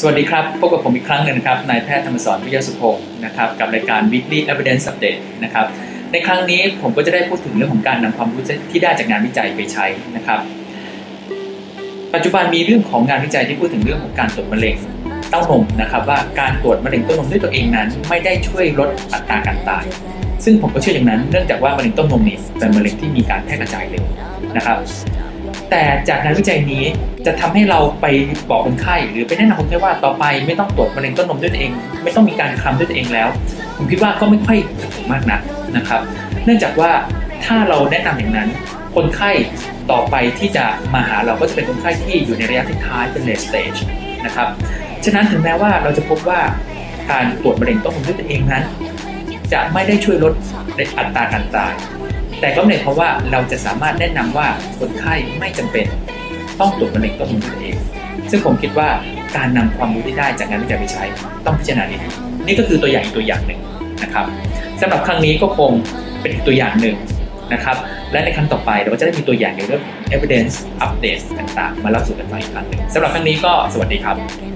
สวัสดีครับพบกับผมอีกครั้งหนึ่งนะครับนายแพทย์ธรรมสอนวิทยาสุพงศ์นะครับกับรายการ Weekly Evidence Update นะครับในครั้งนี้ผมก็จะได้พูดถึงเรื่องของการนำความรู้ที่ได้จากงานวิจัยไปใช้นะครับ ปัจจุบันมีเรื่องของงานวิจัยที่พูดถึงเรื่องของการตรวจมะเร็งเต้านมนะครับ ว่าการตรวจมะเร็งเต้านมด้วยตัวเองนั้น ไม่ได้ช่วยลดอัตราการตาย ซึ่งผมก็เชื่ออย่างนั้นเนื่องจากว่ามะเร็งเต้านมนี้เป็นมะเร็งที่มีการแพร่กระจายเร็วนะครับ แต่จากงานวิจัยนี้จะทำให้เราไปบอกคนไข้ หรือไปแนะนำคนไข้ว่าต่อไปไม่ต้องตรวจมะเร็งต้านมด้วยตัวเอง ไม่ต้องมีการคลำด้วยตัวเองแล้ว ผมคิดว่าก็ไม่ค่อยถูกมากนักนะครับ เนื่องจากว่าถ้าเราแนะนำอย่างนั้น คนไข้ต่อไปที่จะมาหาเราก็จะเป็นคนไข้ที่อยู่ในระยะท้ายเป็น late stage นะครับฉะนั้นถึงแม้ว่าเราจะพบว่าการตรวจมะเร็งต้านมด้วยตัวเองนั้น จะไม่ได้ช่วยลดอัตราการตาย แต่ก็หมายความว่าเราจะสามารถแนะนำว่าคนไข้ไม่จำเป็นต้องตรวจมะเร็งต้นมด้วยตัวเอง ซึ่งผมคิดว่าการนำความรู้ที่ได้จากงานวิจัยไปใช้ ต้องพิจารณาดีๆนี่ก็คือตัวอย่างอีกตัวอย่างหนึ่งนะครับสำหรับครั้งนี้ก็คงเป็นอีกตัวอย่างหนึ่งนะครับและในครั้งต่อไปเราจะได้มีตัวอย่างในเรื่อง evidence update ต่างๆ มาเล่าสู่กันฟังอีกครั้งหนึ่งสำหรับครั้งนี้ก็สวัสดีครับ